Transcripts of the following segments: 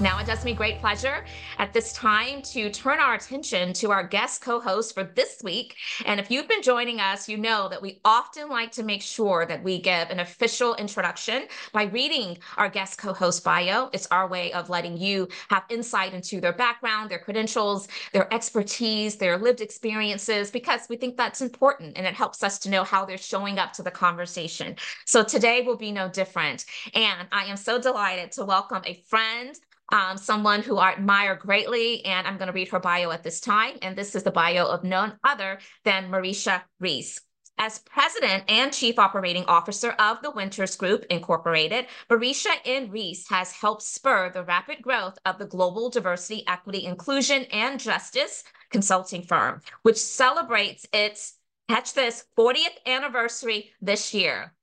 Now it does me great pleasure at this time to turn our attention to our guest co-host for this week. And if you've been joining us, you know that we often like to make sure that we give an official introduction by reading our guest co-host bio. It's our way of letting you have insight into their background, their credentials, their expertise, their lived experiences, because we think that's important and it helps us to know how they're showing up to the conversation. So today will be no different. And I am so delighted to welcome a friend, um, someone who I admire greatly, and I'm going to read her bio at this time. And this is the bio of none other than Mareisha Reese. As president and chief operating officer of the Winters Group Incorporated, Mareisha N. Reese has helped spur the rapid growth of the global diversity, equity, inclusion, and justice consulting firm, which celebrates its, catch this, 40th anniversary this year.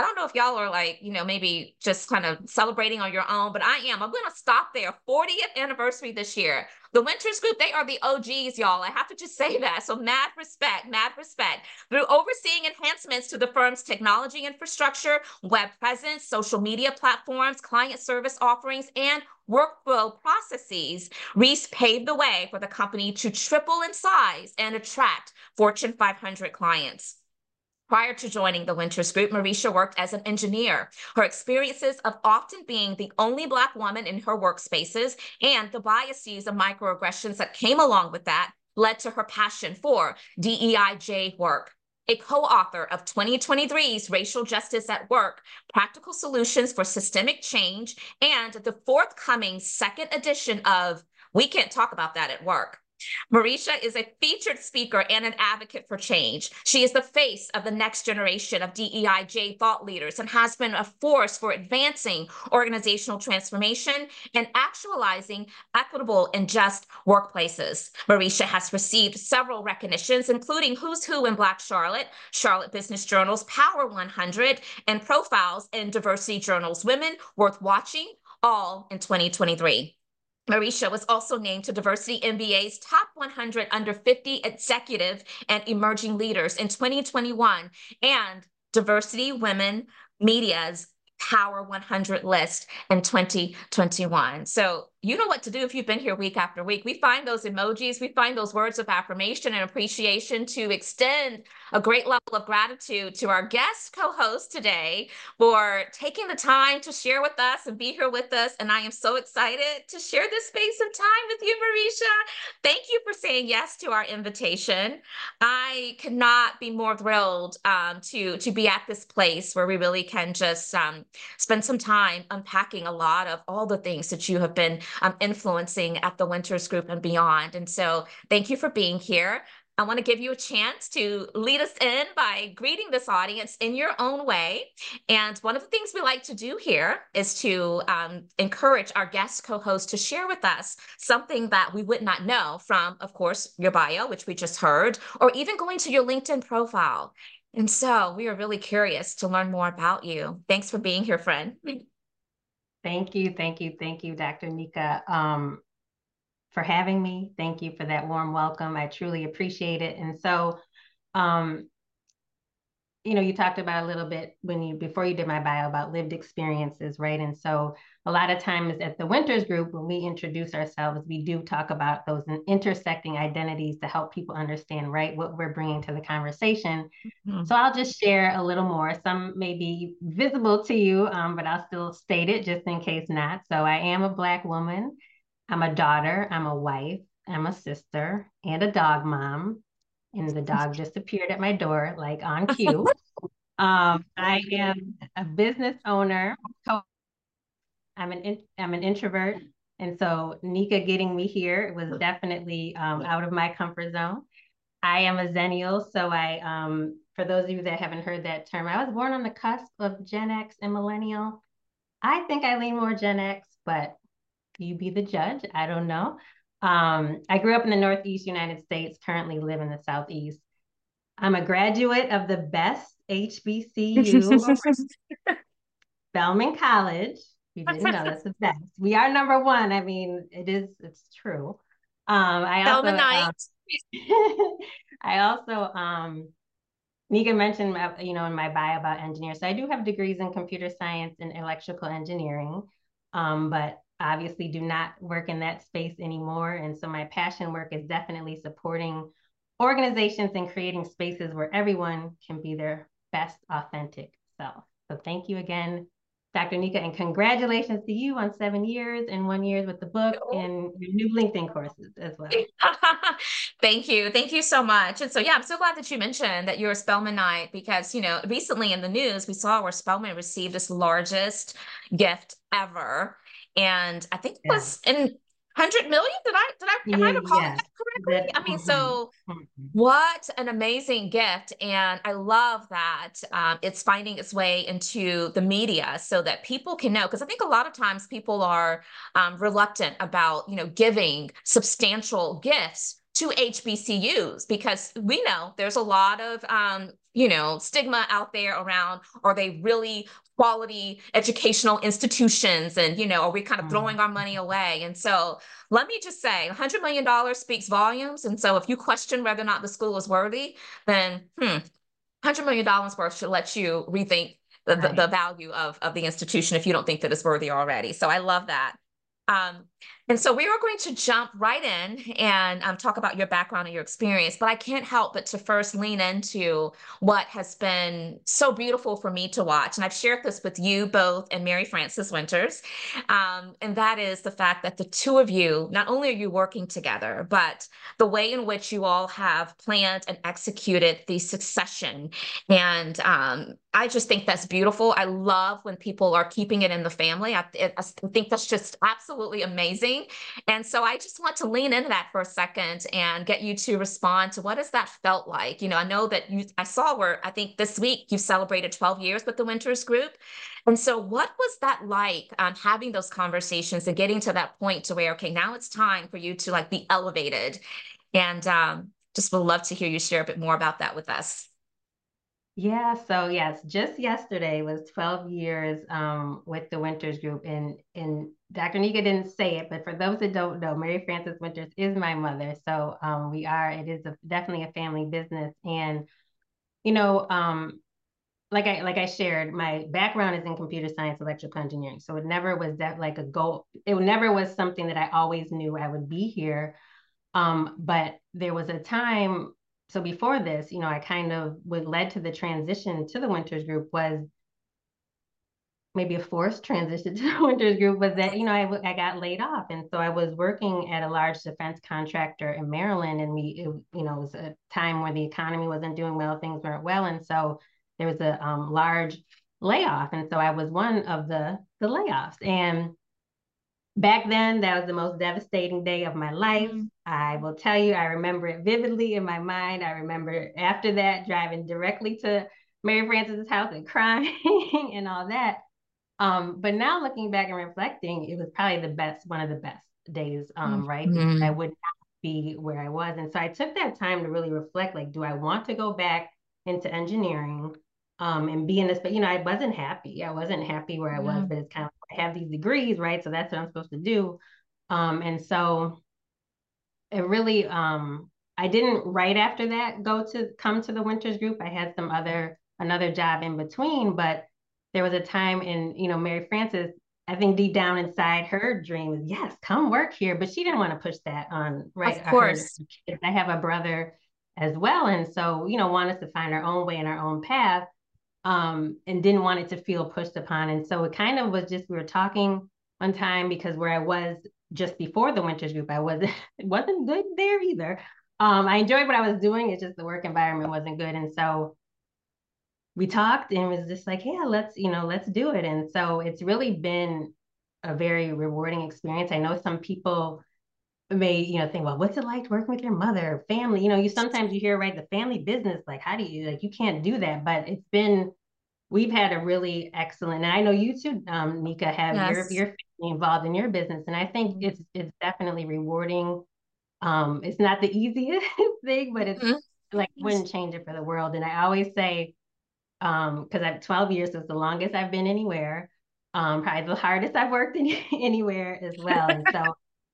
I don't know if y'all are like, you know, maybe just kind of celebrating on your own, but I am. I'm going to stop there. 40th anniversary this year. The Winters Group, they are the OGs, y'all. I have to just say that. So, mad respect, mad respect. Through overseeing enhancements to the firm's technology infrastructure, web presence, social media platforms, client service offerings, and workflow processes, Reese paved the way for the company to triple in size and attract Fortune 500 clients. Prior to joining the Winters Group, Mareisha worked as an engineer. Her experiences of often being the only Black woman in her workspaces and the biases and microaggressions that came along with that led to her passion for DEIJ work. A co author of 2023's Racial Justice at Work Practical Solutions for Systemic Change, and the forthcoming second edition of We Can't Talk About That at Work Mareisha is a featured speaker and an advocate for change. She is the face of the next generation of DEIJ thought leaders and has been a force for advancing organizational transformation and actualizing equitable and just workplaces. Mareisha has received several recognitions, including Who's Who in Black Charlotte, Charlotte Business Journal's Power 100, and profiles in Diversity Journal's Women Worth Watching, all in 2023. Mareisha was also named to Diversity MBA's top 100 under 50 executive and emerging leaders in 2021 and Diversity Women Media's Power 100 list in 2021. So you know what to do if you've been here week after week. We find those emojis, we find those words of affirmation and appreciation to extend a great level of gratitude to our guest co host today for taking the time to share with us and be here with us. And I am so excited to share this space of time with you, Mareisha. Thank you for saying yes to our invitation. I cannot be more thrilled um, to, to be at this place where we really can just um, spend some time unpacking a lot of all the things that you have been um, influencing at the Winters Group and beyond. And so thank you for being here. I want to give you a chance to lead us in by greeting this audience in your own way. And one of the things we like to do here is to um, encourage our guest co host to share with us something that we would not know from, of course, your bio, which we just heard, or even going to your LinkedIn profile. And so we are really curious to learn more about you. Thanks for being here, friend. Thank you, thank you, thank you, Dr. Nika, um, for having me. Thank you for that warm welcome. I truly appreciate it. And so, um, you know, you talked about a little bit when you before you did my bio about lived experiences, right? And so a lot of times at the Winters Group, when we introduce ourselves, we do talk about those intersecting identities to help people understand, right, what we're bringing to the conversation. Mm-hmm. So I'll just share a little more. Some may be visible to you, um, but I'll still state it just in case not. So I am a Black woman. I'm a daughter. I'm a wife. I'm a sister and a dog mom and the dog just appeared at my door, like on cue. um, I am a business owner. I'm an in, I'm an introvert, and so Nika getting me here was definitely um, out of my comfort zone. I am a Xennial, so I um, for those of you that haven't heard that term, I was born on the cusp of Gen X and Millennial. I think I lean more Gen X, but you be the judge. I don't know. Um, I grew up in the Northeast United States, currently live in the Southeast. I'm a graduate of the best HBCU, Spelman College. You didn't know that's the best. We are number one. I mean, it is. It's true. Um, I also. Um, I also um Nika mentioned, you know, in my bio about engineers. So I do have degrees in computer science and electrical engineering, um, but obviously do not work in that space anymore. And so my passion work is definitely supporting organizations and creating spaces where everyone can be their best authentic self. So thank you again Dr. Nika, and congratulations to you on seven years and one year with the book and your new LinkedIn courses as well. Thank you. Thank you so much. And so, yeah, I'm so glad that you mentioned that you're a Spelmanite because, you know, recently in the news, we saw where Spelman received its largest gift ever. And I think it yeah. was in 100 million did i did i am yeah, i recalling yes. that correctly that, i mean mm-hmm. so what an amazing gift and i love that um, it's finding its way into the media so that people can know because i think a lot of times people are um, reluctant about you know giving substantial gifts to HBCUs because we know there's a lot of um, you know stigma out there around are they really quality educational institutions and you know are we kind of throwing our money away? And so let me just say 100 million dollars speaks volumes. And so if you question whether or not the school is worthy then hmm 100 million dollars worth should let you rethink the, right. the, the, value of, of the institution if you don't think that it's worthy already. So i love that. Um, and so we are going to jump right in and um, talk about your background and your experience. But I can't help but to first lean into what has been so beautiful for me to watch. And I've shared this with you both and Mary Frances Winters. Um, and that is the fact that the two of you, not only are you working together, but the way in which you all have planned and executed the succession. And um, I just think that's beautiful. I love when people are keeping it in the family. I, I think that's just absolutely amazing and so I just want to lean into that for a second and get you to respond to what has that felt like? You know, I know that you, I saw where I think this week you've celebrated 12 years with the Winters Group. And so what was that like um, having those conversations and getting to that point to where, okay, now it's time for you to like be elevated. And um, just would love to hear you share a bit more about that with us. Yeah, so yes, just yesterday was 12 years um, with the Winters Group, and and Dr. Nika didn't say it, but for those that don't know, Mary Frances Winters is my mother. So um, we are, it is a, definitely a family business, and you know, um, like I like I shared, my background is in computer science, electrical engineering. So it never was that like a goal. It never was something that I always knew I would be here. Um, but there was a time so before this, you know, I kind of what led to the transition to the Winters Group was maybe a forced transition to the Winters Group was that you know I, I got laid off, and so I was working at a large defense contractor in Maryland, and we it, you know it was a time where the economy wasn't doing well, things weren't well, and so there was a um, large layoff, and so I was one of the the layoffs, and back then that was the most devastating day of my life mm-hmm. i will tell you i remember it vividly in my mind i remember after that driving directly to mary frances's house and crying and all that um, but now looking back and reflecting it was probably the best one of the best days um, right mm-hmm. i would not be where i was and so i took that time to really reflect like do i want to go back into engineering um, and be in this, but you know, I wasn't happy. I wasn't happy where I was, but it's kind of have these degrees, right? So that's what I'm supposed to do. Um, and so it really, um, I didn't right after that go to come to the Winters Group. I had some other another job in between, but there was a time in you know Mary Frances. I think deep down inside her dream is yes, come work here, but she didn't want to push that on right. Of course, I have a brother as well, and so you know want us to find our own way and our own path um, and didn't want it to feel pushed upon. And so it kind of was just we were talking one time because where I was just before the Winters Group, I wasn't it wasn't good there either. Um, I enjoyed what I was doing. It's just the work environment wasn't good, and so we talked and was just like, yeah, let's you know let's do it. And so it's really been a very rewarding experience. I know some people may you know think well what's it like working with your mother family you know you sometimes you hear right the family business like how do you like you can't do that but it's been we've had a really excellent and i know you too um, nika have yes. your your family involved in your business and i think mm-hmm. it's it's definitely rewarding um it's not the easiest thing but it's mm-hmm. like wouldn't change it for the world and i always say um because i've 12 years is the longest i've been anywhere um, probably the hardest I've worked in anywhere as well. And so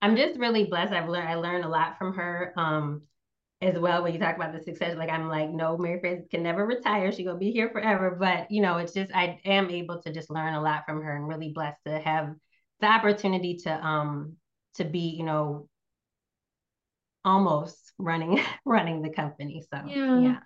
I'm just really blessed. I've learned I learned a lot from her. Um, as well when you talk about the success like i'm like no mary frances can never retire she gonna be here forever but you know it's just i am able to just learn a lot from her and really blessed to have the opportunity to um to be you know almost running running the company so yeah, yeah.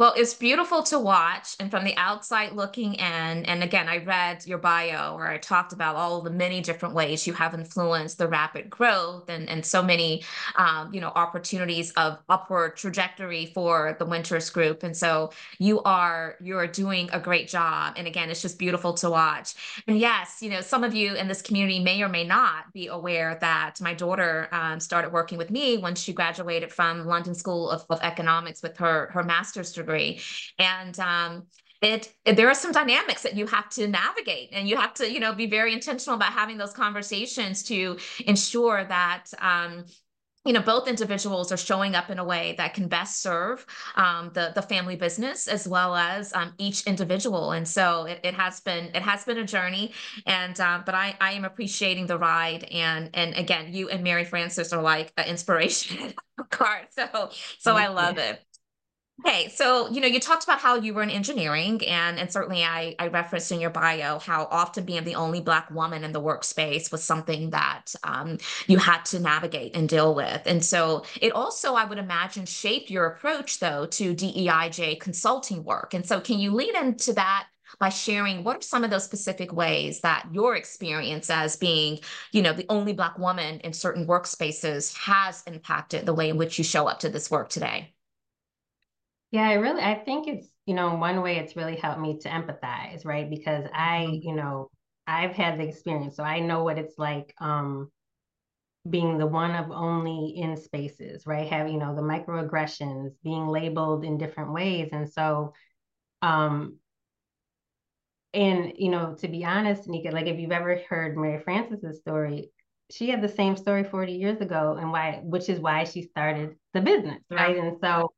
Well, it's beautiful to watch and from the outside looking in. And again, I read your bio where I talked about all the many different ways you have influenced the rapid growth and, and so many, um, you know, opportunities of upward trajectory for the Winters Group. And so you are, you're doing a great job. And again, it's just beautiful to watch. And yes, you know, some of you in this community may or may not be aware that my daughter um, started working with me when she graduated from London School of, of Economics with her, her master's degree degree. And um, it, there are some dynamics that you have to navigate and you have to you know be very intentional about having those conversations to ensure that um, you know both individuals are showing up in a way that can best serve um, the the family business as well as um, each individual. And so it, it has been it has been a journey. And uh, but I I am appreciating the ride. And and again you and Mary Frances are like an inspiration card so so I love it Okay, so you know, you talked about how you were in engineering, and and certainly I I referenced in your bio how often being the only Black woman in the workspace was something that um, you had to navigate and deal with, and so it also I would imagine shaped your approach though to DEIJ consulting work, and so can you lead into that? by sharing what are some of those specific ways that your experience as being you know the only black woman in certain workspaces has impacted the way in which you show up to this work today yeah, I really I think it's, you know, one way it's really helped me to empathize, right? Because I, mm-hmm. you know, I've had the experience, so I know what it's like um being the one of only in spaces, right? Having, you know, the microaggressions, being labeled in different ways. And so um and you know, to be honest, Nika, like if you've ever heard Mary Frances's story, she had the same story 40 years ago and why which is why she started the business, right? Yeah. And so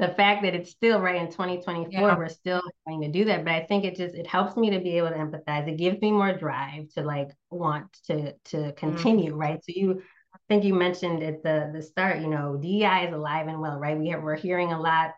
the fact that it's still right in 2024 yeah. we're still trying to do that but i think it just it helps me to be able to empathize. It gives me more drive to like want to to continue mm-hmm. right? So you I think you mentioned at the the start you know DEI is alive and well right? We have, we're hearing a lot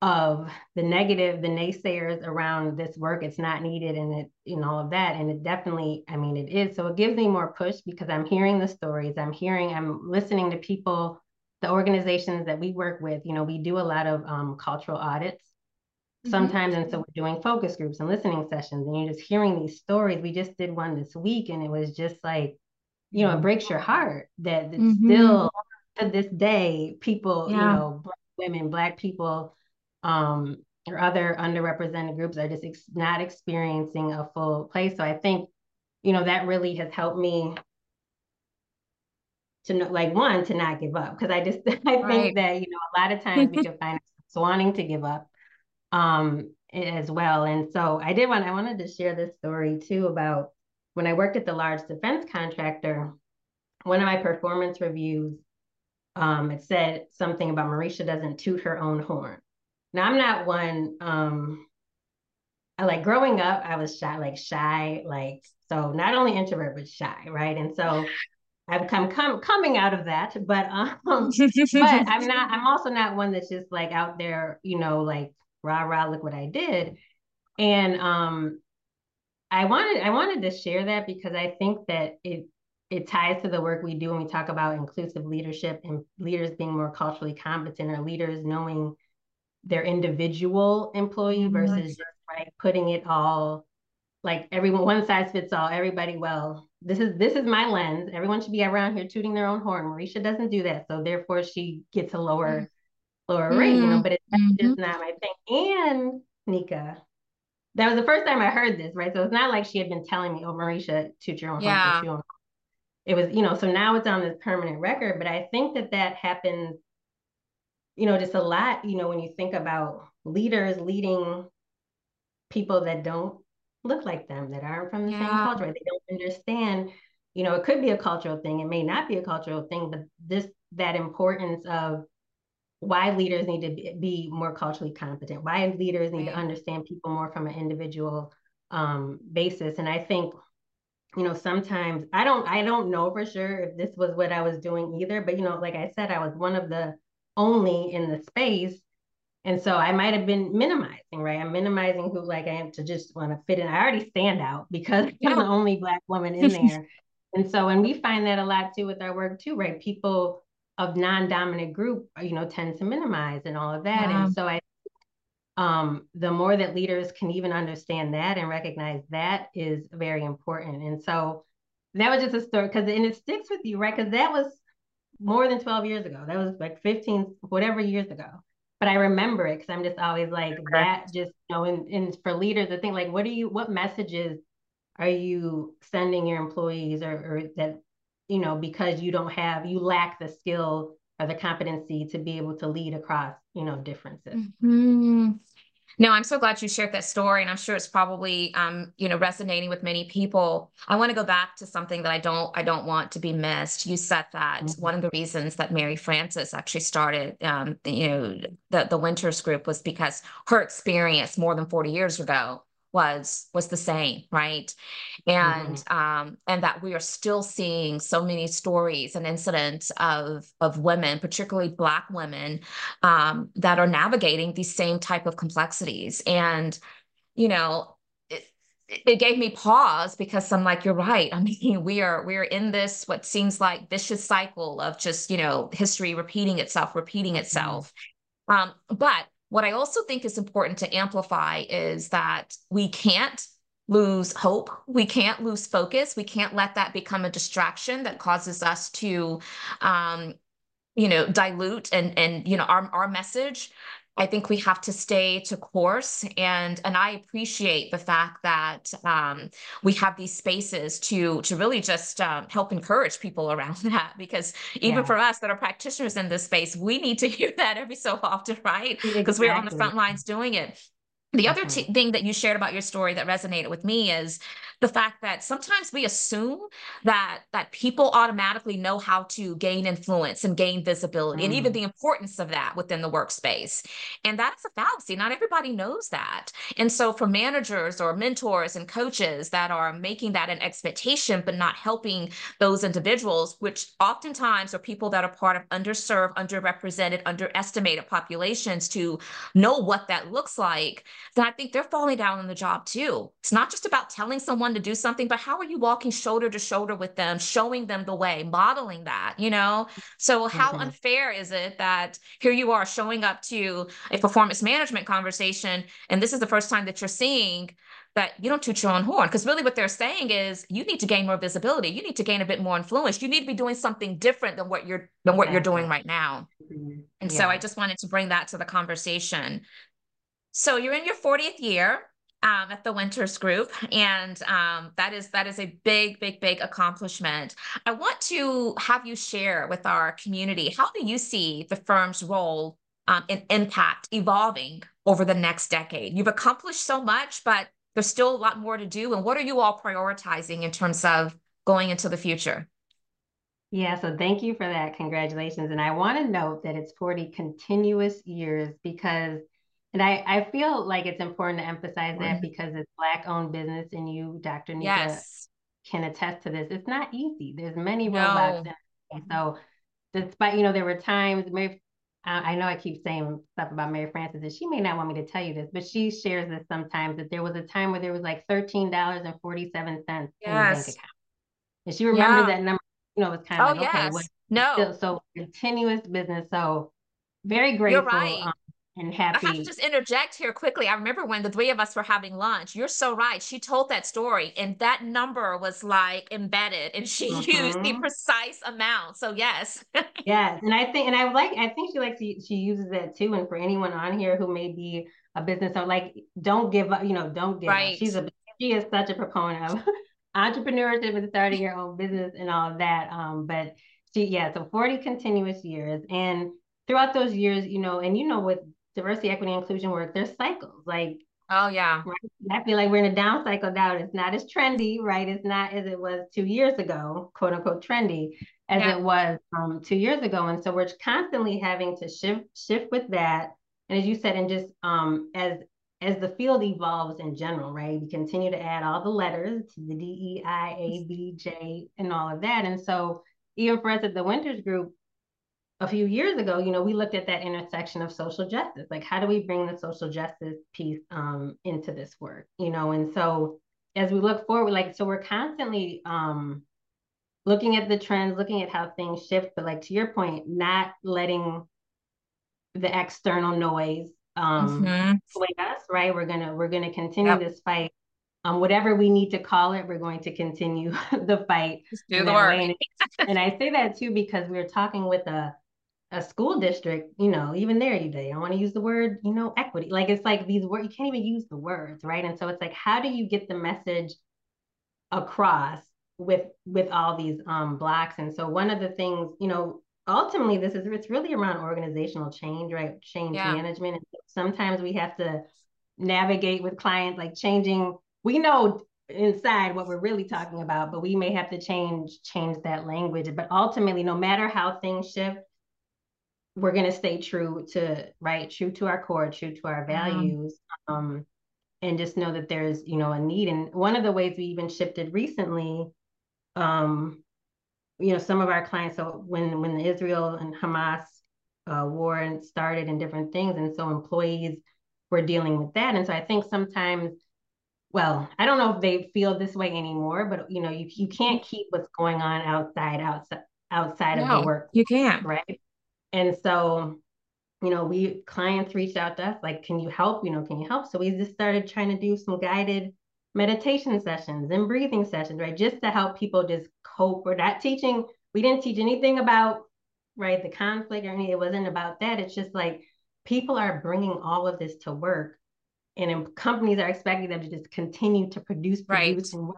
of the negative the naysayers around this work. It's not needed and it you know all of that and it definitely i mean it is. So it gives me more push because i'm hearing the stories. I'm hearing i'm listening to people the organizations that we work with, you know, we do a lot of um, cultural audits mm-hmm. sometimes. And so we're doing focus groups and listening sessions, and you're just hearing these stories. We just did one this week, and it was just like, you know, it breaks your heart that mm-hmm. still to this day, people, yeah. you know, black women, black people, um, or other underrepresented groups are just ex- not experiencing a full place. So I think, you know, that really has helped me to know, like one to not give up because I just I think right. that you know a lot of times we can find ourselves wanting to give up um as well. And so I did want I wanted to share this story too about when I worked at the large defense contractor. One of my performance reviews, um, it said something about Mareisha doesn't toot her own horn. Now I'm not one. Um, I like growing up, I was shy, like shy, like so not only introvert but shy, right? And so I've come, come coming out of that, but um, but I'm not. I'm also not one that's just like out there, you know, like rah rah, look what I did, and um, I wanted I wanted to share that because I think that it it ties to the work we do when we talk about inclusive leadership and leaders being more culturally competent or leaders knowing their individual employee mm-hmm. versus just right putting it all like everyone one size fits all everybody well this is this is my lens. Everyone should be around here tooting their own horn. Mareisha doesn't do that, so therefore she gets a lower mm-hmm. lower rate. You know, mm-hmm. but it's mm-hmm. just not my thing. And Nika, that was the first time I heard this, right? So it's not like she had been telling me, "Oh, Mareisha, toot your own yeah. horn." It was, you know, so now it's on this permanent record. But I think that that happens, you know, just a lot. You know, when you think about leaders leading people that don't look like them, that aren't from the yeah. same culture. They don't understand, you know, it could be a cultural thing. It may not be a cultural thing, but this, that importance of why leaders need to be more culturally competent, why leaders need right. to understand people more from an individual um, basis. And I think, you know, sometimes I don't I don't know for sure if this was what I was doing either. But you know, like I said, I was one of the only in the space. And so I might have been minimizing, right? I'm minimizing who like I am to just want to fit in. I already stand out because I'm the only black woman in there. and so, and we find that a lot too with our work too, right? People of non-dominant group, you know, tend to minimize and all of that. And so I um, the more that leaders can even understand that and recognize that is very important. And so that was just a story because and it sticks with you, right? Because that was more than 12 years ago. That was like 15, whatever years ago. But I remember it because I'm just always like that, just you know, and, and for leaders to think like, what are you, what messages are you sending your employees or, or that, you know, because you don't have, you lack the skill or the competency to be able to lead across, you know, differences. Mm-hmm. No, I'm so glad you shared that story, and I'm sure it's probably, um, you know, resonating with many people. I want to go back to something that I don't, I don't want to be missed. You said that mm-hmm. one of the reasons that Mary Frances actually started, um, you know, the the Winters Group was because her experience more than 40 years ago was was the same right and mm-hmm. um and that we are still seeing so many stories and incidents of of women particularly black women um that are navigating these same type of complexities and you know it, it gave me pause because I'm like, you're right. I mean, we are we're in this what seems like vicious cycle of just you know history repeating itself, repeating mm-hmm. itself. Mm-hmm. Um, but what I also think is important to amplify is that we can't lose hope. We can't lose focus. We can't let that become a distraction that causes us to, um, you know, dilute and and you know our our message. I think we have to stay to course, and and I appreciate the fact that um, we have these spaces to to really just um, help encourage people around that. Because even yeah. for us that are practitioners in this space, we need to hear that every so often, right? Because exactly. we're on the front lines doing it. The other t- thing that you shared about your story that resonated with me is the fact that sometimes we assume that that people automatically know how to gain influence and gain visibility mm. and even mm. the importance of that within the workspace and that's a fallacy not everybody knows that and so for managers or mentors and coaches that are making that an expectation but not helping those individuals which oftentimes are people that are part of underserved underrepresented underestimated populations to know what that looks like then i think they're falling down on the job too it's not just about telling someone someone to do something, but how are you walking shoulder to shoulder with them, showing them the way, modeling that, you know? So, how mm-hmm. unfair is it that here you are showing up to a performance management conversation, and this is the first time that you're seeing that you don't toot your own horn? Because really, what they're saying is you need to gain more visibility, you need to gain a bit more influence, you need to be doing something different than what you're than what you're doing right now. Mm-hmm. And yeah. so, I just wanted to bring that to the conversation. So, you're in your 40th year um, at the Winters Group, and um, that is that is a big, big, big accomplishment. I want to have you share with our community how do you see the firm's role um, and impact evolving over the next decade? You've accomplished so much, but there's still a lot more to do. And what are you all prioritizing in terms of going into the future? Yeah, so thank you for that. Congratulations. And I want to note that it's 40 continuous years because and I, I feel like it's important to emphasize mm-hmm. that because it's black owned business and you, Dr. Nika, yes. can attest to this. It's not easy. There's many no. roadblocks. So despite, you know, there were times Mary, I know I keep saying stuff about Mary Frances and she may not want me to tell you this, but she shares this sometimes that there was a time where there was like $13.47 yes. in the bank account. And she remembers yeah. that number, you know, it was kind of oh, like, okay, yes. no. Still, so continuous business. So very grateful. You're right. Um, and happy. I have to just interject here quickly. I remember when the three of us were having lunch. You're so right. She told that story, and that number was like embedded, and she mm-hmm. used the precise amount. So yes, yes, and I think, and I like, I think she likes she uses that too. And for anyone on here who may be a business owner, like, don't give up. You know, don't give right. up. She's a she is such a proponent of entrepreneurship and starting your own business and all that. Um, but she, yeah, so 40 continuous years and throughout those years, you know, and you know, with diversity, equity, inclusion work, there's cycles. Like, oh yeah, right? I feel like we're in a down cycle now. It's not as trendy, right? It's not as it was two years ago, quote unquote trendy, as yeah. it was um, two years ago. And so we're constantly having to shift shift with that. And as you said, and just um, as as the field evolves in general, right? We continue to add all the letters to the D, E, I, A, B, J, and all of that. And so even for us at the Winters Group, a few years ago, you know, we looked at that intersection of social justice. Like, how do we bring the social justice piece um, into this work? You know, and so as we look forward, like, so we're constantly um, looking at the trends, looking at how things shift, but like to your point, not letting the external noise um mm-hmm. sway us, right? We're gonna we're gonna continue yep. this fight. Um, whatever we need to call it, we're going to continue the fight. Just do the work. And, and I say that too because we are talking with a a school district, you know, even there you don't want to use the word, you know, equity. Like it's like these words, you can't even use the words, right? And so it's like, how do you get the message across with with all these um blocks? And so one of the things, you know, ultimately this is it's really around organizational change, right? Change yeah. management. And sometimes we have to navigate with clients like changing, we know inside what we're really talking about, but we may have to change change that language. But ultimately, no matter how things shift, we're going to stay true to right true to our core true to our mm-hmm. values mm-hmm. um and just know that there's you know a need and one of the ways we even shifted recently um you know some of our clients so when when the israel and hamas uh, war started and different things and so employees were dealing with that and so i think sometimes well i don't know if they feel this way anymore but you know you, you can't keep what's going on outside outside outside no, of the work you can't right and so, you know, we clients reached out to us like, can you help? You know, can you help? So we just started trying to do some guided meditation sessions and breathing sessions, right? Just to help people just cope. We're not teaching, we didn't teach anything about, right, the conflict or anything. It wasn't about that. It's just like people are bringing all of this to work and companies are expecting them to just continue to produce, produce, right. and work.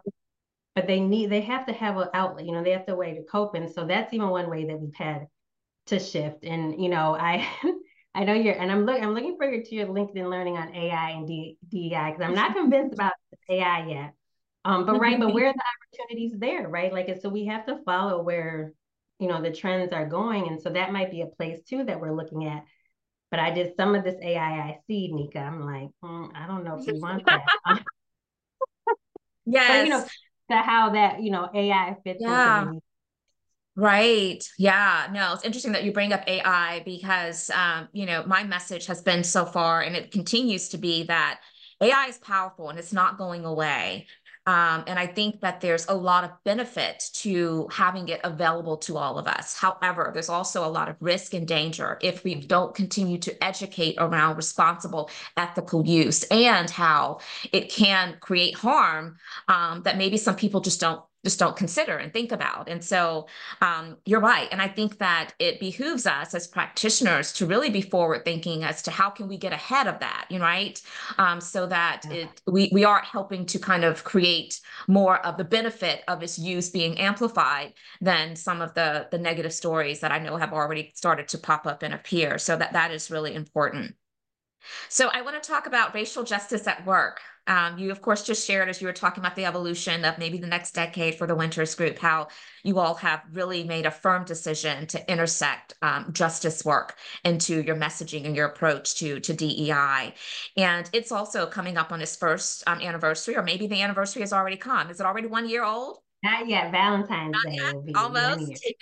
But they need, they have to have an outlet, you know, they have to way to cope. And so that's even one way that we've had to shift. And you know, I I know you're, and I'm looking I'm looking forward to your LinkedIn learning on AI and DEI because I'm not convinced about AI yet. Um, but right, but where are the opportunities there, right? Like, so we have to follow where you know the trends are going, and so that might be a place too that we're looking at. But I did some of this AI I see, Nika, I'm like, mm, I don't know if we want that. yes, but, you know, the how that you know AI fits yeah. into Right. Yeah. No, it's interesting that you bring up AI because, um, you know, my message has been so far, and it continues to be that AI is powerful and it's not going away. Um, and I think that there's a lot of benefit to having it available to all of us. However, there's also a lot of risk and danger if we don't continue to educate around responsible ethical use and how it can create harm um, that maybe some people just don't just don't consider and think about. And so um, you're right. And I think that it behooves us as practitioners to really be forward thinking as to how can we get ahead of that, you know, right? Um, so that it, we, we are helping to kind of create more of the benefit of its use being amplified than some of the, the negative stories that I know have already started to pop up and appear. So that that is really important. So I want to talk about racial justice at work. Um, you, of course, just shared as you were talking about the evolution of maybe the next decade for the Winters Group, how you all have really made a firm decision to intersect um, justice work into your messaging and your approach to, to DEI. And it's also coming up on its first um, anniversary, or maybe the anniversary has already come. Is it already one year old? Not yet. Valentine's Not Day yet. will be almost.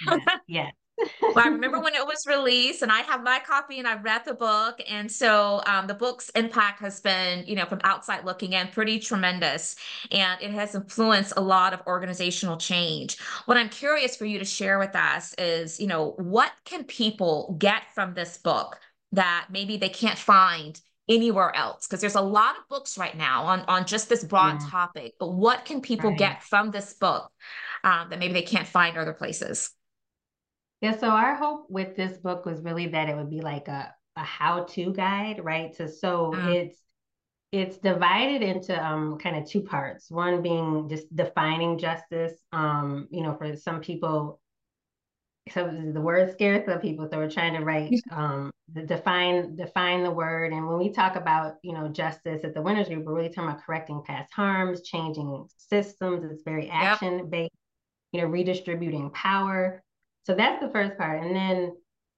Yeah. well, I remember when it was released, and I have my copy, and I've read the book, and so um, the book's impact has been, you know, from outside looking in, pretty tremendous, and it has influenced a lot of organizational change. What I'm curious for you to share with us is, you know, what can people get from this book that maybe they can't find anywhere else because there's a lot of books right now on on just this broad yeah. topic but what can people right. get from this book um, that maybe they can't find other places yeah, so our hope with this book was really that it would be like a, a how-to guide, right? To so mm. it's it's divided into um kind of two parts. One being just defining justice. Um, you know, for some people, so the word scares some people, so we're trying to write um the define define the word. And when we talk about you know justice at the Winters Group, we're really talking about correcting past harms, changing systems. It's very action based. You know, redistributing power so that's the first part. And then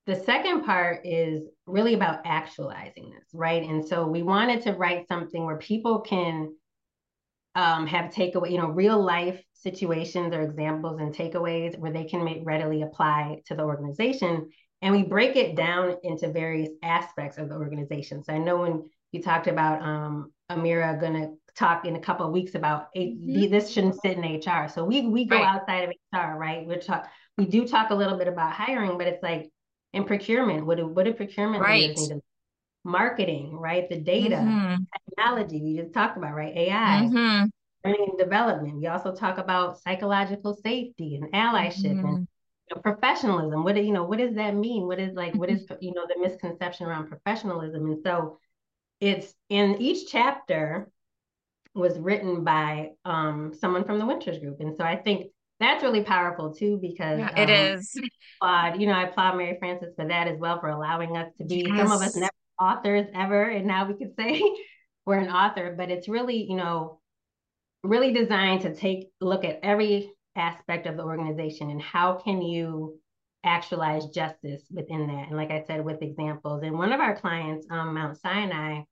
the second part is really about actualizing this, right? And so we wanted to write something where people can um, have takeaway, you know, real life situations or examples and takeaways where they can make readily apply to the organization. And we break it down into various aspects of the organization. So I know when you talked about um, Amira going to talk in a couple of weeks about mm-hmm. this shouldn't sit in HR. So we we go right. outside of HR, right? We're talk we do talk a little bit about hiring, but it's like in procurement, what do what do procurement right. marketing, right? The data, mm-hmm. technology, we just talked about, right? AI, mm-hmm. learning and development. We also talk about psychological safety and allyship mm-hmm. and you know, professionalism. What do you know? What does that mean? What is like? What is mm-hmm. you know the misconception around professionalism? And so, it's in each chapter was written by um, someone from the Winters Group, and so I think that's really powerful too because yeah, it um, is. Applaud, you know, I applaud Mary Frances for that as well for allowing us to be. Yes. Some of us never authors ever, and now we could say we're an author, but it's really, you know, really designed to take look at every aspect of the organization and how can you actualize justice within that. And like I said, with examples. And one of our clients, um, Mount Sinai,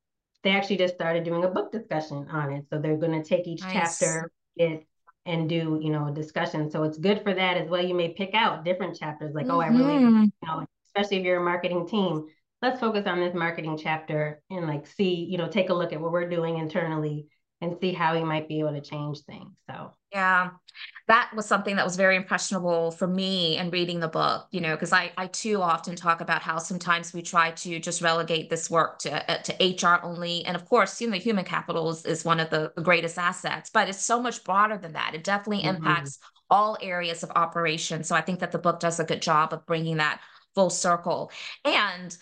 they actually just started doing a book discussion on it. So they're going to take each nice. chapter it and do you know a discussion. So it's good for that as well. You may pick out different chapters, like mm-hmm. oh, I really mm-hmm. you know, especially if you're a marketing team let's focus on this marketing chapter and like see, you know, take a look at what we're doing internally and see how we might be able to change things. So, yeah, that was something that was very impressionable for me in reading the book, you know, because I, I too often talk about how sometimes we try to just relegate this work to, uh, to HR only. And of course, you know, human capital is, is one of the, the greatest assets, but it's so much broader than that. It definitely mm-hmm. impacts all areas of operation. So I think that the book does a good job of bringing that full circle. And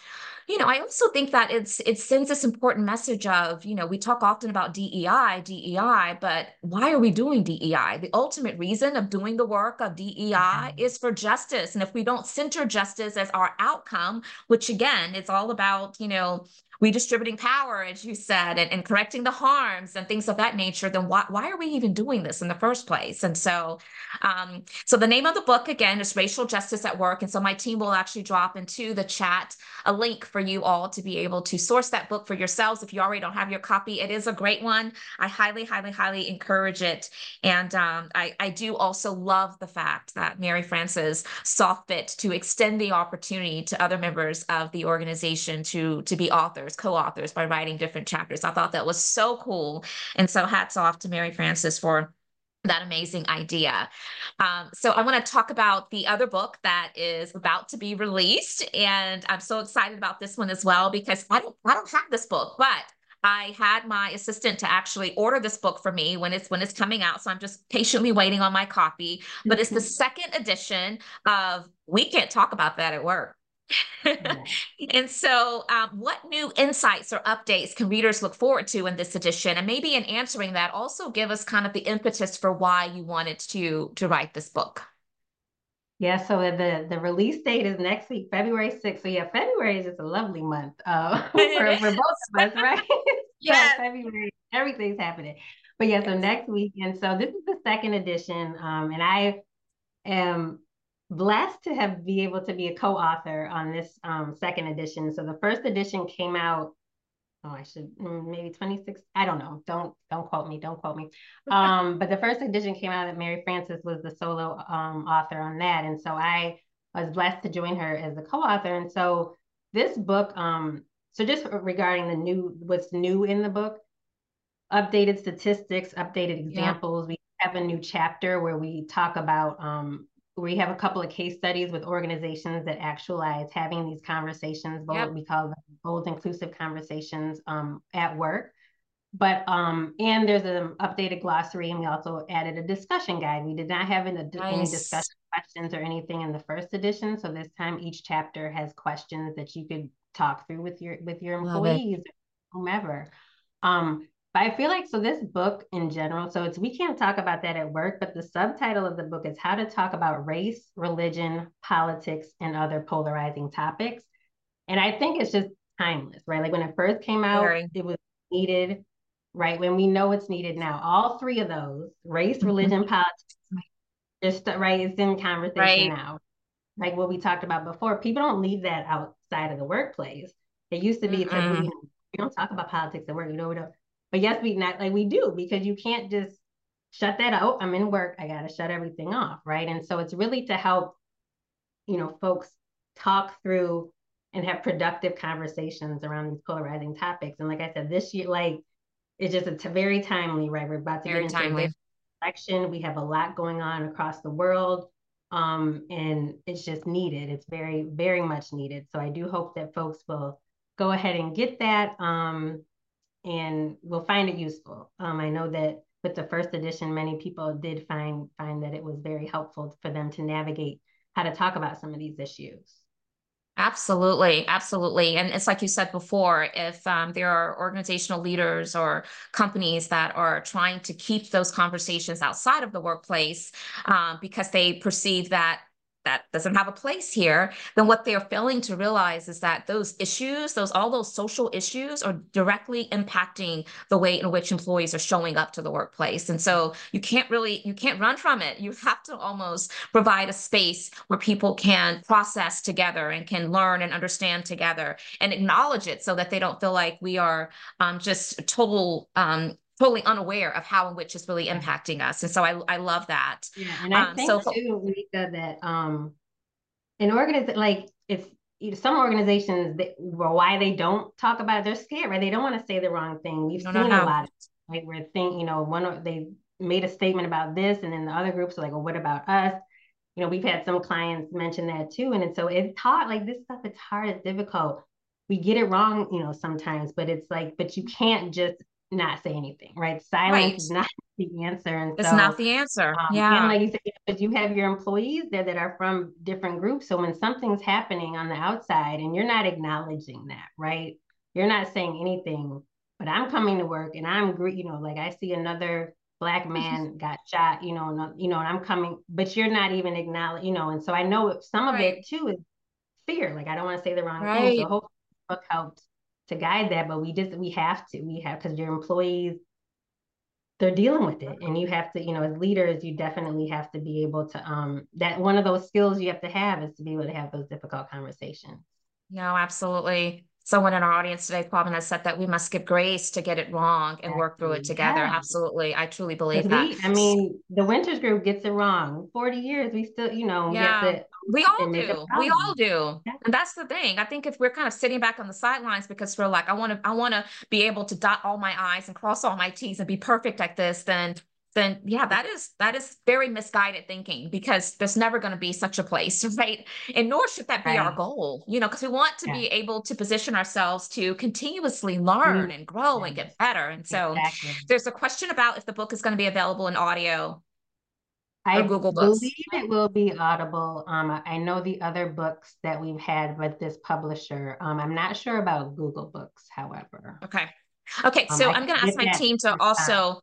you know, I also think that it's it sends this important message of, you know, we talk often about DEI, DEI, but why are we doing DEI? The ultimate reason of doing the work of DEI mm-hmm. is for justice. And if we don't center justice as our outcome, which again, it's all about, you know, redistributing power, as you said, and, and correcting the harms and things of that nature, then why, why are we even doing this in the first place? And so, um, so the name of the book again is Racial Justice at Work. And so my team will actually drop into the chat a link for you all to be able to source that book for yourselves. If you already don't have your copy, it is a great one. I highly, highly, highly encourage it. And um, I, I do also love the fact that Mary Frances saw fit to extend the opportunity to other members of the organization to, to be authors authors, co-authors by writing different chapters. I thought that was so cool. And so hats off to Mary Frances for that amazing idea. Um, so I want to talk about the other book that is about to be released, and I'm so excited about this one as well because I don't I don't have this book, but I had my assistant to actually order this book for me when it's when it's coming out. So I'm just patiently waiting on my copy. But it's the second edition of We Can't Talk About That at Work. and so, um, what new insights or updates can readers look forward to in this edition? And maybe in answering that, also give us kind of the impetus for why you wanted to to write this book. Yeah, so the the release date is next week, February 6th. So yeah, February is just a lovely month uh, for, for both of us, right? yeah, so February, everything's happening. But yeah, so next week, and so this is the second edition, um, and I am blessed to have be able to be a co-author on this um, second edition. So the first edition came out. Oh, I should mm, maybe 26. I don't know. Don't don't quote me. Don't quote me. Um, but the first edition came out that Mary Frances was the solo um, author on that, and so I was blessed to join her as a co-author. And so this book, um, so just regarding the new, what's new in the book, updated statistics, updated examples. Yeah. We have a new chapter where we talk about um, we have a couple of case studies with organizations that actualize having these conversations, both yep. we call them bold inclusive conversations um, at work. But um, and there's an updated glossary, and we also added a discussion guide. We did not have any, nice. any discussion questions or anything in the first edition, so this time each chapter has questions that you could talk through with your with your employees, whomever. Um, I feel like so this book in general, so it's we can't talk about that at work, but the subtitle of the book is how to talk about race, religion, politics, and other polarizing topics. And I think it's just timeless, right? Like when it first came out, Very. it was needed, right? When we know it's needed now, all three of those, race, mm-hmm. religion, politics, just right, it's in conversation right. now. Like what we talked about before, people don't leave that outside of the workplace It used to be mm-hmm. You we don't talk about politics at work. You know, we don't. But yes, we not like we do because you can't just shut that out. I'm in work. I got to shut everything off, right? And so it's really to help, you know, folks talk through and have productive conversations around these polarizing topics. And like I said, this year, like it's just it's very timely, right? We're about to very get into timely. election. We have a lot going on across the world. Um, and it's just needed. It's very, very much needed. So I do hope that folks will go ahead and get that um, and will find it useful. Um, I know that with the first edition, many people did find find that it was very helpful for them to navigate how to talk about some of these issues. Absolutely, absolutely. And it's like you said before, if um, there are organizational leaders or companies that are trying to keep those conversations outside of the workplace um, because they perceive that that doesn't have a place here, then what they're failing to realize is that those issues, those all those social issues are directly impacting the way in which employees are showing up to the workplace. And so you can't really you can't run from it. You have to almost provide a space where people can process together and can learn and understand together and acknowledge it so that they don't feel like we are um, just total um, totally unaware of how and which is really impacting us. And so I, I love that. Yeah. And I um, think so, too, Nika, that um an organization like it's you know, some organizations that well, why they don't talk about it, they're scared, right? They don't want to say the wrong thing. We've seen a lot of like where think, you know, one they made a statement about this and then the other groups are like, well, what about us? You know, we've had some clients mention that too. And, and so it's hard, like this stuff, it's hard, it's difficult. We get it wrong, you know, sometimes, but it's like, but you can't just not say anything, right? Silence right. is not the answer. And it's so, not the answer. Um, yeah. And like you said, because you have your employees there that are from different groups. So when something's happening on the outside and you're not acknowledging that, right? You're not saying anything, but I'm coming to work and I'm, you know, like I see another black man got shot, you know, and, you know, and I'm coming, but you're not even acknowledging, you know, and so I know some of right. it too is fear. Like I don't want to say the wrong right. thing. So hopefully book helped to guide that, but we just we have to we have because your employees they're dealing with it and you have to you know as leaders you definitely have to be able to um that one of those skills you have to have is to be able to have those difficult conversations no absolutely someone in our audience today, Kwame, has said that we must give grace to get it wrong and work through it together. Yeah. Absolutely. I truly believe that. We, I mean, the Winters group gets it wrong. 40 years, we still, you know, yeah. We all do. We all do. And that's the thing. I think if we're kind of sitting back on the sidelines because we're like, I want to, I want to be able to dot all my I's and cross all my T's and be perfect at this, then then yeah, that is that is very misguided thinking because there's never going to be such a place, right? And nor should that be right. our goal, you know, because we want to yeah. be able to position ourselves to continuously learn mm-hmm. and grow and get better. And so exactly. there's a question about if the book is going to be available in audio. I Google Books. believe it will be Audible. Um, I know the other books that we've had with this publisher. Um, I'm not sure about Google Books, however. Okay. Okay. Um, so I'm going to ask my team to also.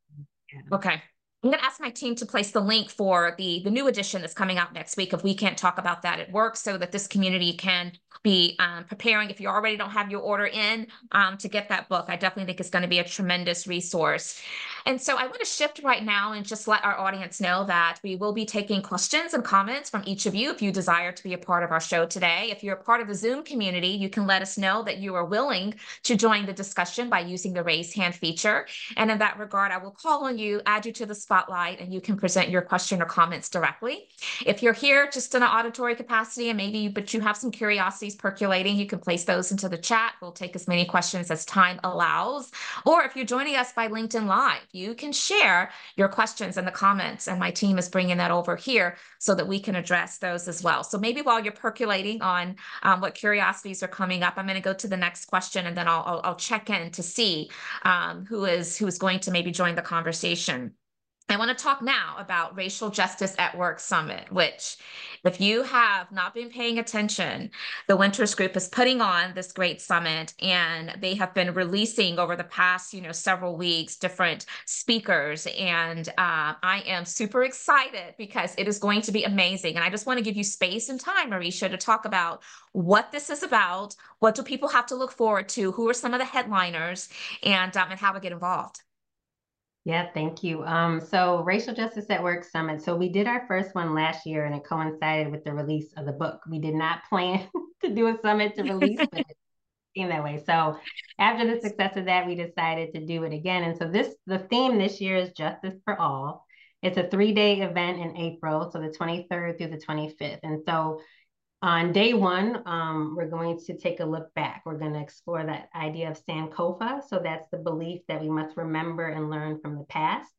Okay. I'm going to ask my team to place the link for the, the new edition that's coming out next week if we can't talk about that at work so that this community can be um, preparing. If you already don't have your order in um, to get that book, I definitely think it's going to be a tremendous resource. And so I want to shift right now and just let our audience know that we will be taking questions and comments from each of you if you desire to be a part of our show today. If you're a part of the Zoom community, you can let us know that you are willing to join the discussion by using the raise hand feature. And in that regard, I will call on you, add you to the spotlight, and you can present your question or comments directly. If you're here just in an auditory capacity and maybe, but you have some curiosities percolating, you can place those into the chat. We'll take as many questions as time allows. Or if you're joining us by LinkedIn Live, you can share your questions in the comments and my team is bringing that over here so that we can address those as well. So maybe while you're percolating on um, what curiosities are coming up, I'm going to go to the next question and then I'll, I'll, I'll check in to see um, who is who is going to maybe join the conversation. I want to talk now about Racial Justice at Work Summit, which, if you have not been paying attention, the Winters Group is putting on this great summit, and they have been releasing over the past, you know, several weeks different speakers, and uh, I am super excited because it is going to be amazing. And I just want to give you space and time, Mareisha, to talk about what this is about, what do people have to look forward to, who are some of the headliners, and um, and how to get involved. Yeah, thank you. Um, so Racial Justice at Work Summit. So we did our first one last year and it coincided with the release of the book. We did not plan to do a summit to release, but seem that way. So after the success of that, we decided to do it again. And so this the theme this year is justice for all. It's a three-day event in April, so the 23rd through the 25th. And so on day one, um, we're going to take a look back. We're going to explore that idea of Sankofa. So that's the belief that we must remember and learn from the past.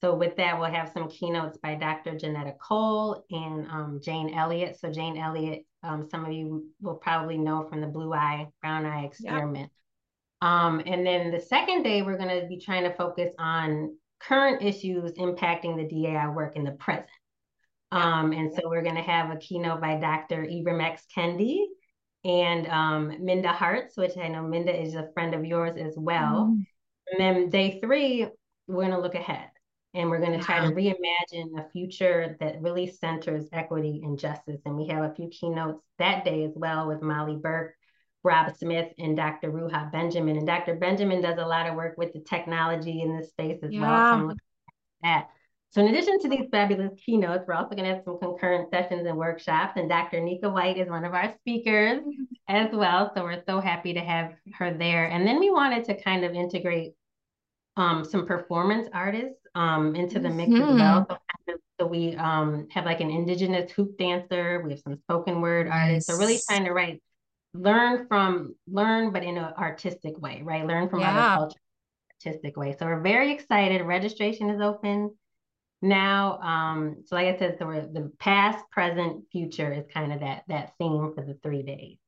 So with that, we'll have some keynotes by Dr. Johnnetta Cole and um, Jane Elliott. So Jane Elliott, um, some of you will probably know from the blue eye, brown eye experiment. Um, and then the second day, we're going to be trying to focus on current issues impacting the DEI work in the present. Um, and so we're going to have a keynote by Dr. Ibram X. Kendi and um, Minda Harts, which I know Minda is a friend of yours as well. Mm. And then day three, we're going to look ahead and we're going to try to reimagine a future that really centers equity and justice. And we have a few keynotes that day as well with Molly Burke, Rob Smith, and Dr. Ruha Benjamin. And Dr. Benjamin does a lot of work with the technology in this space as yeah. well. So I'm looking at that. So in addition to these fabulous keynotes, we're also going to have some concurrent sessions and workshops. And Dr. Nika White is one of our speakers as well. So we're so happy to have her there. And then we wanted to kind of integrate um, some performance artists um, into the mix mm-hmm. as well. So, so we um, have like an indigenous hoop dancer. We have some spoken word nice. artists. So really trying to write, learn from, learn, but in an artistic way, right? Learn from yeah. other cultures artistic way. So we're very excited. Registration is open now. Um, so like I said, so the past, present, future is kind of that that theme for the three days.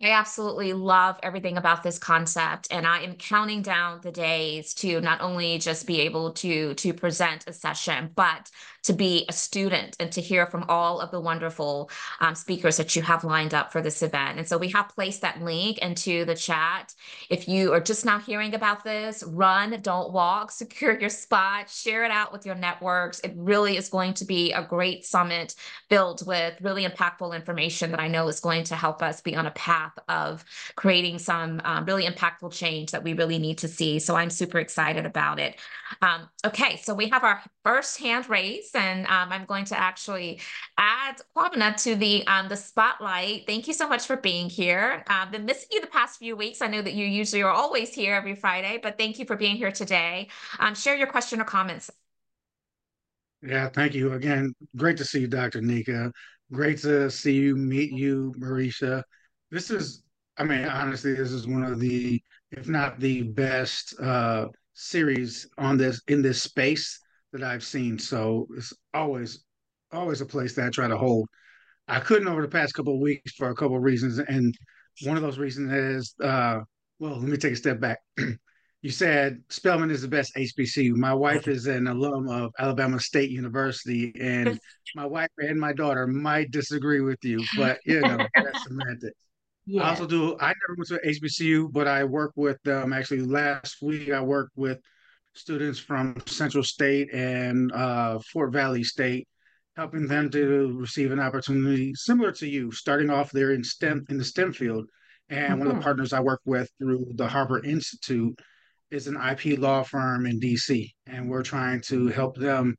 I absolutely love everything about this concept and I am counting down the days to not only just be able to to present a session but to be a student and to hear from all of the wonderful um, speakers that you have lined up for this event. And so we have placed that link into the chat. If you are just now hearing about this, run, don't walk, secure your spot, share it out with your networks. It really is going to be a great summit filled with really impactful information that I know is going to help us be on a path of creating some um, really impactful change that we really need to see. So I'm super excited about it. Um, okay, so we have our first hand raised, and um, I'm going to actually add Kwabena to the um, the spotlight. Thank you so much for being here. I've um, been missing you the past few weeks. I know that you usually are always here every Friday, but thank you for being here today. Um, share your question or comments. Yeah, thank you again. Great to see you, Dr. Nika. Great to see you, meet you, Mareisha. This is, I mean, honestly, this is one of the, if not the best uh, series on this in this space that I've seen. So it's always always a place that I try to hold. I couldn't over the past couple of weeks for a couple of reasons, and one of those reasons is uh, well, let me take a step back. you said Spelman is the best HBCU. My wife is an alum of Alabama State University, and my wife and my daughter might disagree with you, but you know that's semantics. Yeah. I also do. I never went to HBCU, but I work with them. Actually, last week I worked with students from Central State and uh, Fort Valley State, helping them to receive an opportunity similar to you, starting off there in STEM in the STEM field. And mm-hmm. one of the mm-hmm. partners I work with through the Harbor Institute is an IP law firm in DC, and we're trying to help them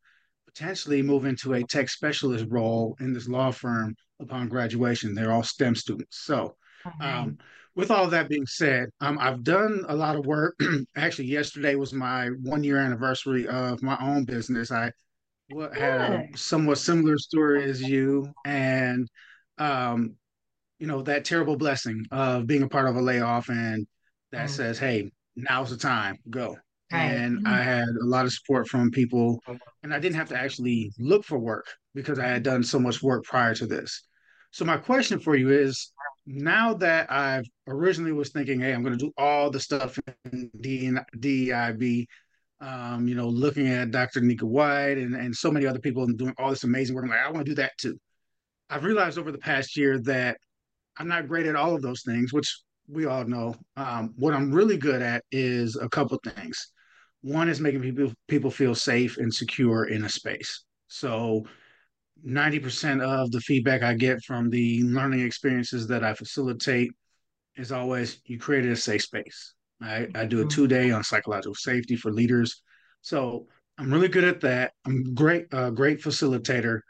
potentially move into a tech specialist role in this law firm upon graduation. They're all STEM students, so um, with all that being said, um, I've done a lot of work. Actually, yesterday was my one year anniversary of my own business. I had a somewhat similar story as you, and um, you know that terrible blessing of being a part of a layoff, and that mm. says, "Hey, now's the time, go." Right. And mm. I had a lot of support from people, and I didn't have to actually look for work because I had done so much work prior to this. So my question for you is now that I've originally was thinking, hey, I'm going to do all the stuff in DEIB, um, you know, looking at Dr. Nika White and, and so many other people and doing all this amazing work. I'm like, I want to do that too. I've realized over the past year that I'm not great at all of those things, which we all know. Um, what I'm really good at is a couple things. One is making people people feel safe and secure in a space. So 90% of the feedback I get from the learning experiences that I facilitate is always you created a safe space. I, I do a mm-hmm. two day on psychological safety for leaders. So I'm really good at that. I'm great, uh, great facilitator.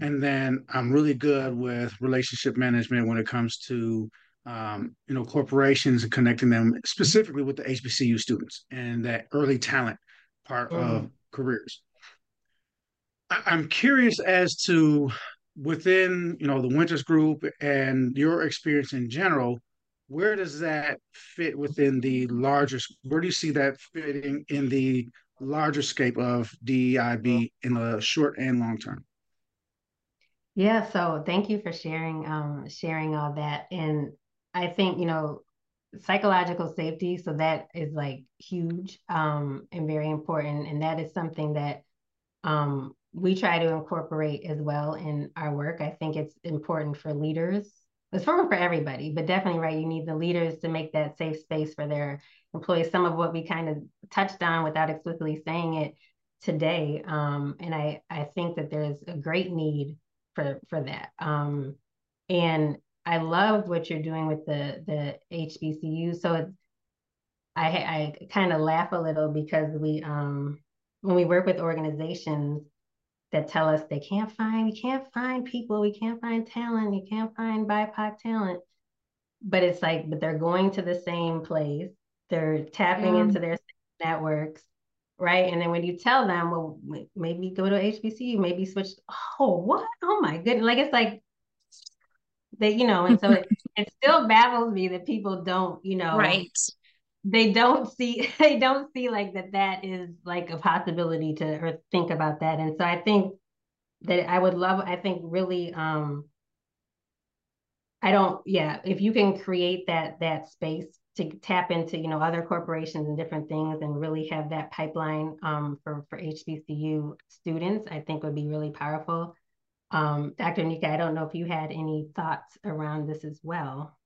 And then I'm really good with relationship management when it comes to um, you know, corporations and connecting them specifically with the HBCU students and that early talent part mm. of careers. I'm curious as to within, you know, the Winters Group and your experience in general, where does that fit within the larger? Where do you see that fitting in the larger scope of DEIB in the short and long term? Yeah, so thank you for sharing um, sharing all that. And I think, you know, psychological safety, so that is like huge um, and very important. And that is something that um, we try to incorporate as well in our work. I think it's important for leaders. It's important for everybody, but definitely, right, you need the leaders to make that safe space for their employees. Some of what we kind of touched on without explicitly saying it today. Um, and I, I think that there's a great need for, for that. Um, and I loved what you're doing with the the HBCU. So I I kind of laugh a little because we um when we work with organizations that tell us they can't find we can't find people, we can't find talent, you can't find BIPOC talent. But it's like, but they're going to the same place, they're tapping yeah. into their networks, right? And then when you tell them, well, maybe go to HBCU, maybe switch. Oh, what? Oh my goodness! Like it's like they, you know, and so it, it still baffles me that people don't, you know, right. They don't see, they don't see like that that is like a possibility to or think about that. And so I think that I would love, I think really, um, I don't, yeah, if you can create that that space to tap into, you know, other corporations and different things and really have that pipeline um, for, for HBCU students, I think would be really powerful. Um, Dr. Nika, I don't know if you had any thoughts around this as well.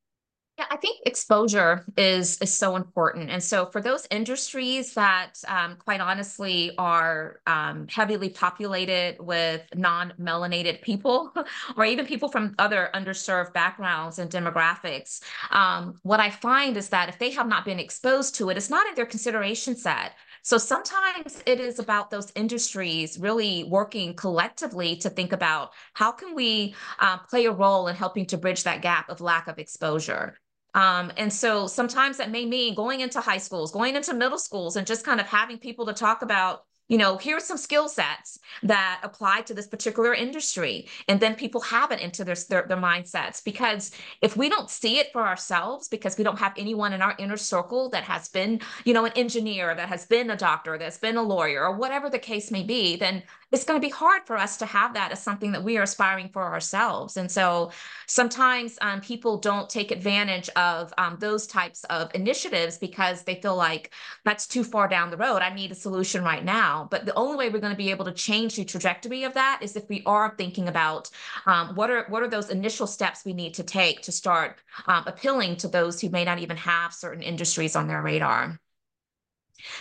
Yeah, I think exposure is is so important, and so for those industries that, um, quite honestly, are um, heavily populated with non-melanated people, or even people from other underserved backgrounds and demographics, um, what I find is that if they have not been exposed to it, it's not in their consideration set. So sometimes it is about those industries really working collectively to think about how can we uh, play a role in helping to bridge that gap of lack of exposure. Um, and so sometimes that may mean going into high schools, going into middle schools, and just kind of having people to talk about you know, here's some skill sets that apply to this particular industry. And then people have it into their, their, their, mindsets. Because if we don't see it for ourselves, because we don't have anyone in our inner circle that has been, you know, an engineer, that has been a doctor, that's been a lawyer, or whatever the case may be, then it's going to be hard for us to have that as something that we are aspiring for ourselves. And so sometimes um, people don't take advantage of um, those types of initiatives because they feel like that's too far down the road. I need a solution right now. But the only way we're going to be able to change the trajectory of that is if we are thinking about um, what are what are those initial steps we need to take to start um, appealing to those who may not even have certain industries on their radar.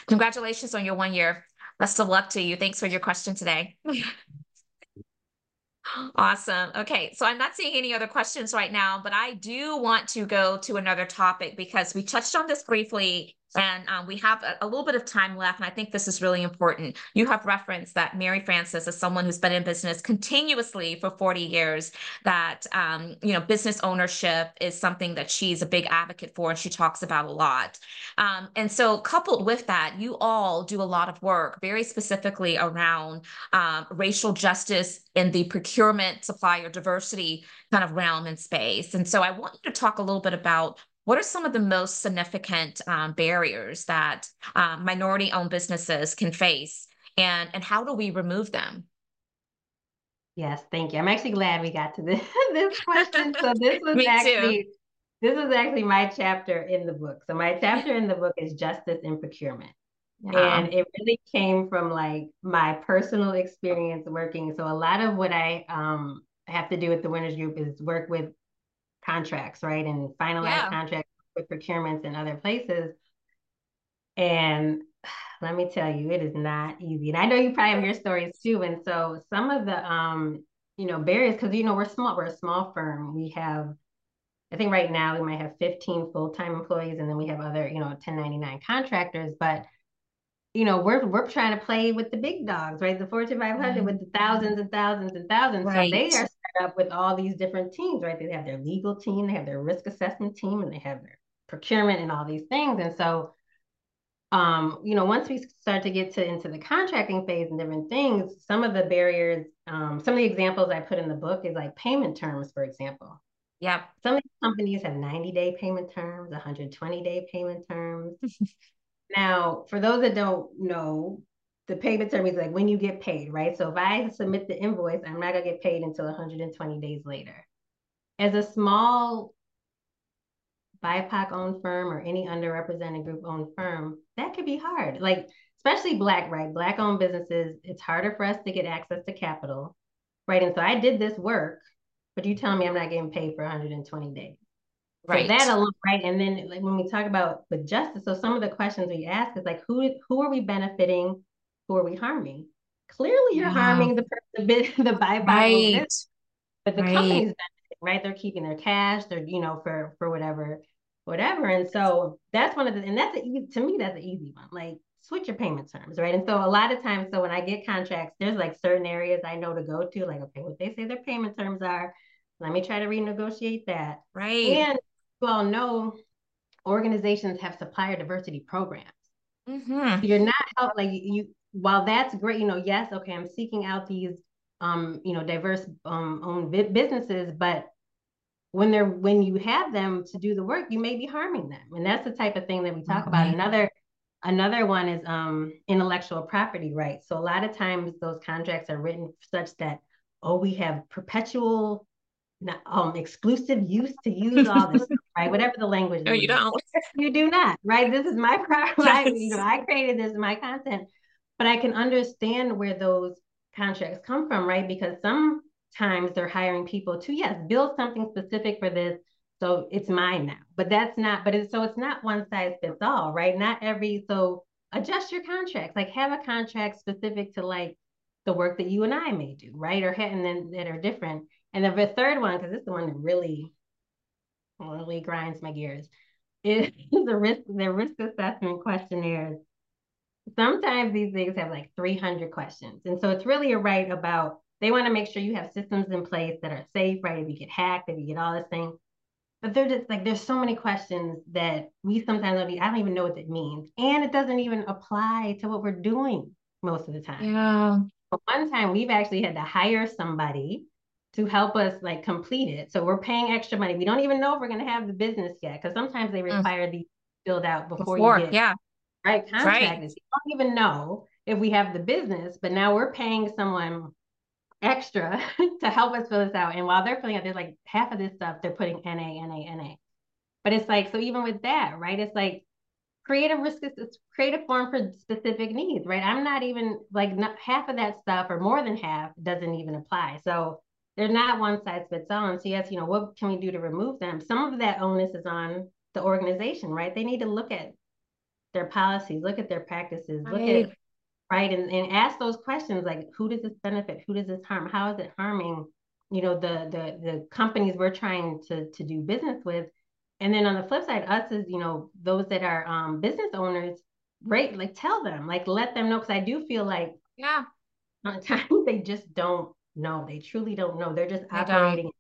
Congratulations on your one year. Best of luck to you. Thanks for your question today. Awesome. Okay, so I'm not seeing any other questions right now, but I do want to go to another topic because we touched on this briefly and um, we have a, a, little bit of time left, and I think this is really important. You have referenced that Mary Frances is someone who's been in business continuously for 40 years, that, um, you know, business ownership is something that she's a big advocate for and she talks about a lot. Um, and so coupled with that, you all do a lot of work very specifically around um, racial justice in the procurement supplier diversity kind of realm and space. And so I want you to talk a little bit about what are some of the most significant um, barriers that um, minority owned businesses can face and, and how do we remove them? Yes, thank you. I'm actually glad we got to this, this question. So this was actually too. this was actually my chapter in the book. So my chapter in the book is justice in procurement. Yeah. And it really came from like my personal experience working. So a lot of what I um, have to do with the Winters Group is work with contracts, right? And finalize yeah. contracts with procurements in other places. And let me tell you, it is not easy. And I know you probably have your stories too. And so some of the um, you know, barriers, because you know, we're small, we're a small firm. We have, I think right now we might have 15 full-time employees, and then we have other, you know, 1099 contractors, but you know, we're we're trying to play with the big dogs, right? The Fortune 500 mm-hmm. with the thousands and thousands and thousands. Right. So they are up with all these different teams, right? They have their legal team, they have their risk assessment team, and they have their procurement and all these things. And so, um, you know, once we start to get to into the contracting phase and different things, some of the barriers, um, some of the examples I put in the book is like payment terms, for example. Yep. Some of these companies have 90 day payment terms, 120 day payment terms. now, for those that don't know, the payment term is like when you get paid, right? So if I submit the invoice, I'm not gonna get paid until 120 days later. As a small BIPOC owned firm or any underrepresented group owned firm, that could be hard. Like, especially Black, right? Black owned businesses, it's harder for us to get access to capital, right? And so I did this work, but you tell me I'm not getting paid for 120 days. Right. So that alone, right? And then like when we talk about with justice, so some of the questions we ask is like, who who are we benefiting? Who are we harming? Clearly, you're yeah. harming the the, the BIPOC right. but the right. company's right? They're keeping their cash. They're you know for for whatever whatever. And so that's one of the, and that's a, to me, that's an easy one. Like switch your payment terms, right? And so a lot of times, so when I get contracts, there's like certain areas I know to go to, like, okay, what they say their payment terms are, let me try to renegotiate that. Right. And you all know organizations have supplier diversity programs. Mm-hmm. You're not out like you, while that's great, you know, yes, okay, I'm seeking out these, um, you know, diverse um, owned businesses, but when they're when you have them to do the work you may be harming them. And that's the type of thing that we talk mm-hmm. about another another one is um intellectual property rights. So a lot of times those contracts are written such that oh we have perpetual um exclusive use to use all this right? Whatever the language no you don't. You do not right? This is my property you know i created this my content but i can understand where those contracts come from right? Because sometimes they're hiring people to yes build something specific for this so it's mine now. But that's not but it's so it's not one size fits all right? Not every so adjust your contracts. Like have a contract specific to like the work that you and i may do right? Or and then that are different. And then the third one because this is the one that really really grinds my gears is the risk the risk assessment questionnaires sometimes these things have like 300 questions and so it's really a right about they want to make sure you have systems in place that are safe, right? If you get hacked, if you get all this thing. But they're just like, there's so many questions that we sometimes don't, I don't even know what it means. And it doesn't even apply to what we're doing most of the time. Yeah. But one time we've actually had to hire somebody to help us like complete it. So we're paying extra money. We don't even know if we're going to have the business yet because sometimes they mm. require mm. these filled out before, before, you get yeah. Right contract. Right. You don't even know if we have the business, but now we're paying someone extra to help us fill this out. And while they're filling out, there's like half of this stuff they're putting NA, NA, NA. But it's like, so even with that, right? It's like create a risk, create a form for specific needs, right? I'm not even like not, half of that stuff or more than half doesn't even apply. So they're not one size fits all. And so yes, you know, what can we do to remove them? Some of that onus is on the organization, right? They need to look at their policies, look at their practices, right. look at right. and, and ask those questions like who does this benefit? Who does this harm? How is it harming you know the the the companies we're trying to to do business with? And then on the flip side us as you know those that are um, business owners great like tell them like let them know because i do feel like yeah. on times they just don't know. They truly don't know. They're just they operating. Don't.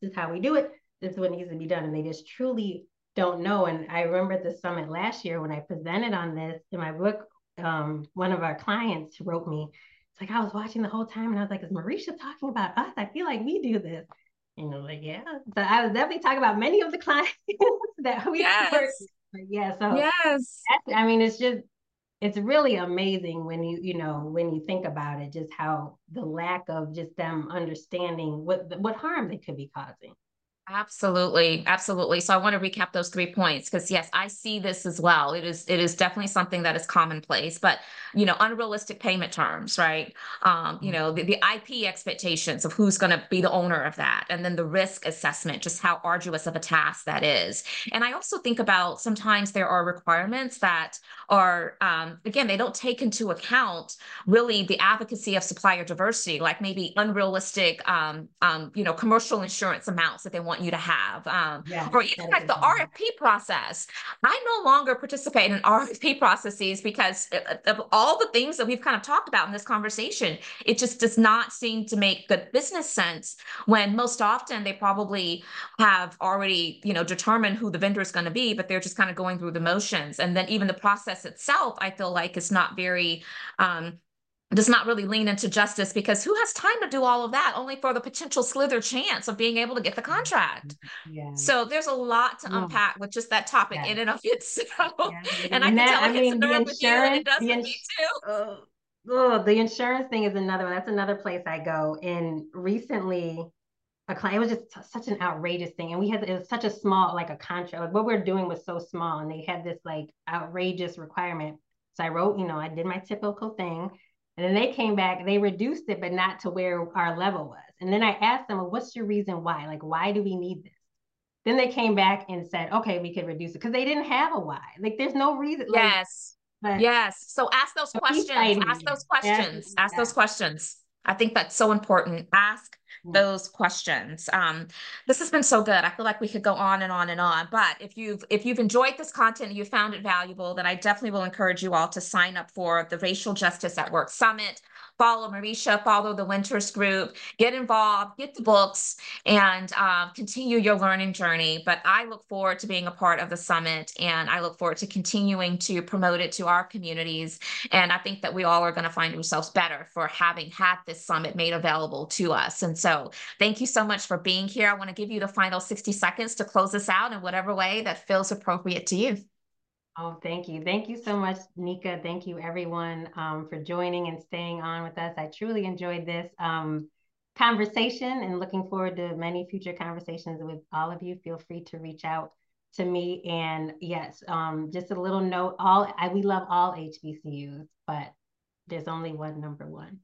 this is how we do it. This is what needs to be done. And they just truly don't know and i remember the summit last year when i presented on this in my book um, one of our clients wrote me. It's like I was watching the whole time, and I was like, "Is Mareisha talking about us? I feel like we do this." And you know, like, yeah. So I was definitely talking about many of the clients that we yes. work. With. Yeah. So yes, I mean, it's just it's really amazing when you you know when you think about it, just how the lack of just them understanding what what harm they could be causing. Absolutely, absolutely. So I want to recap those three points because yes, I see this as well. It is it is definitely something that is commonplace, but you know, unrealistic payment terms, right? Um, you mm-hmm. know, the, the IP expectations of who's going to be the owner of that, and then the risk assessment, just how arduous of a task that is. And I also think about sometimes there are requirements that are um, again they don't take into account really the advocacy of supplier diversity, like maybe unrealistic, um, um, you know, commercial insurance amounts that they want want you to have. Um, yeah, or even like the RFP process. I no longer participate in RFP processes because of all the things that we've kind of talked about in this conversation. It just does not seem to make good business sense when most often they probably have already, you know, determined who the vendor is going to be, but they're just kind of going through the motions. And then even the process itself, I feel like is not very um, does not really lean into justice because who has time to do all of that? Only for the potential slither chance of being able to get the contract. Yeah. so there's a lot to unpack with just that topic yeah. in and of itself. Yeah. and, i can that, tell I mean, the insurance, you it does with ins- me too. Uh, oh, the insurance thing is another one. That's another place i go. And recently a client it was just such an outrageous thing. And we had it was such a small like a contract like what we're doing was so small. And they had this like outrageous requirement. So i wrote you know i did my typical thing and then they came back, they reduced it, but not to where our level was. And then I asked them, well, what's your reason why? Like, why do we need this? Then they came back and said, okay, we could reduce it because they didn't have a why. Like, there's no reason. Yes. Like, yes. So ask those questions. Ask those questions. Ask those questions. I think that's so important. Ask those questions. Um, this has been so good. I feel like we could go on and on and on. But if you've if you've enjoyed this content and you found it valuable, then I definitely will encourage you all to sign up for the Racial Justice at Work Summit follow Mareisha, follow the Winters group, get involved, get the books, and uh, continue your learning journey. But I look forward to being a part of the summit, and I look forward to continuing to promote it to our communities. And I think that we all are going to find ourselves better for having had this summit made available to us. And so, thank you so much for being here. I want to give you the final 60 seconds to close this out in whatever way that feels appropriate to you. Oh, thank you. Thank you so much, Nika. Thank you, everyone, um, for joining and staying on with us. I truly enjoyed this um, conversation and looking forward to many future conversations with all of you. Feel free to reach out to me. And yes, um, just a little note, all I, we love all HBCUs, but there's only one number one.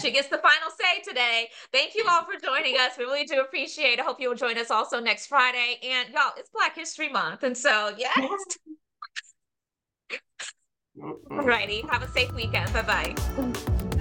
She gets the final say today. Thank you all for joining us. We really do appreciate it. I hope you'll join us also next Friday. And y'all, it's Black History Month. And so, yes. Alrighty. Have a safe weekend. Bye bye.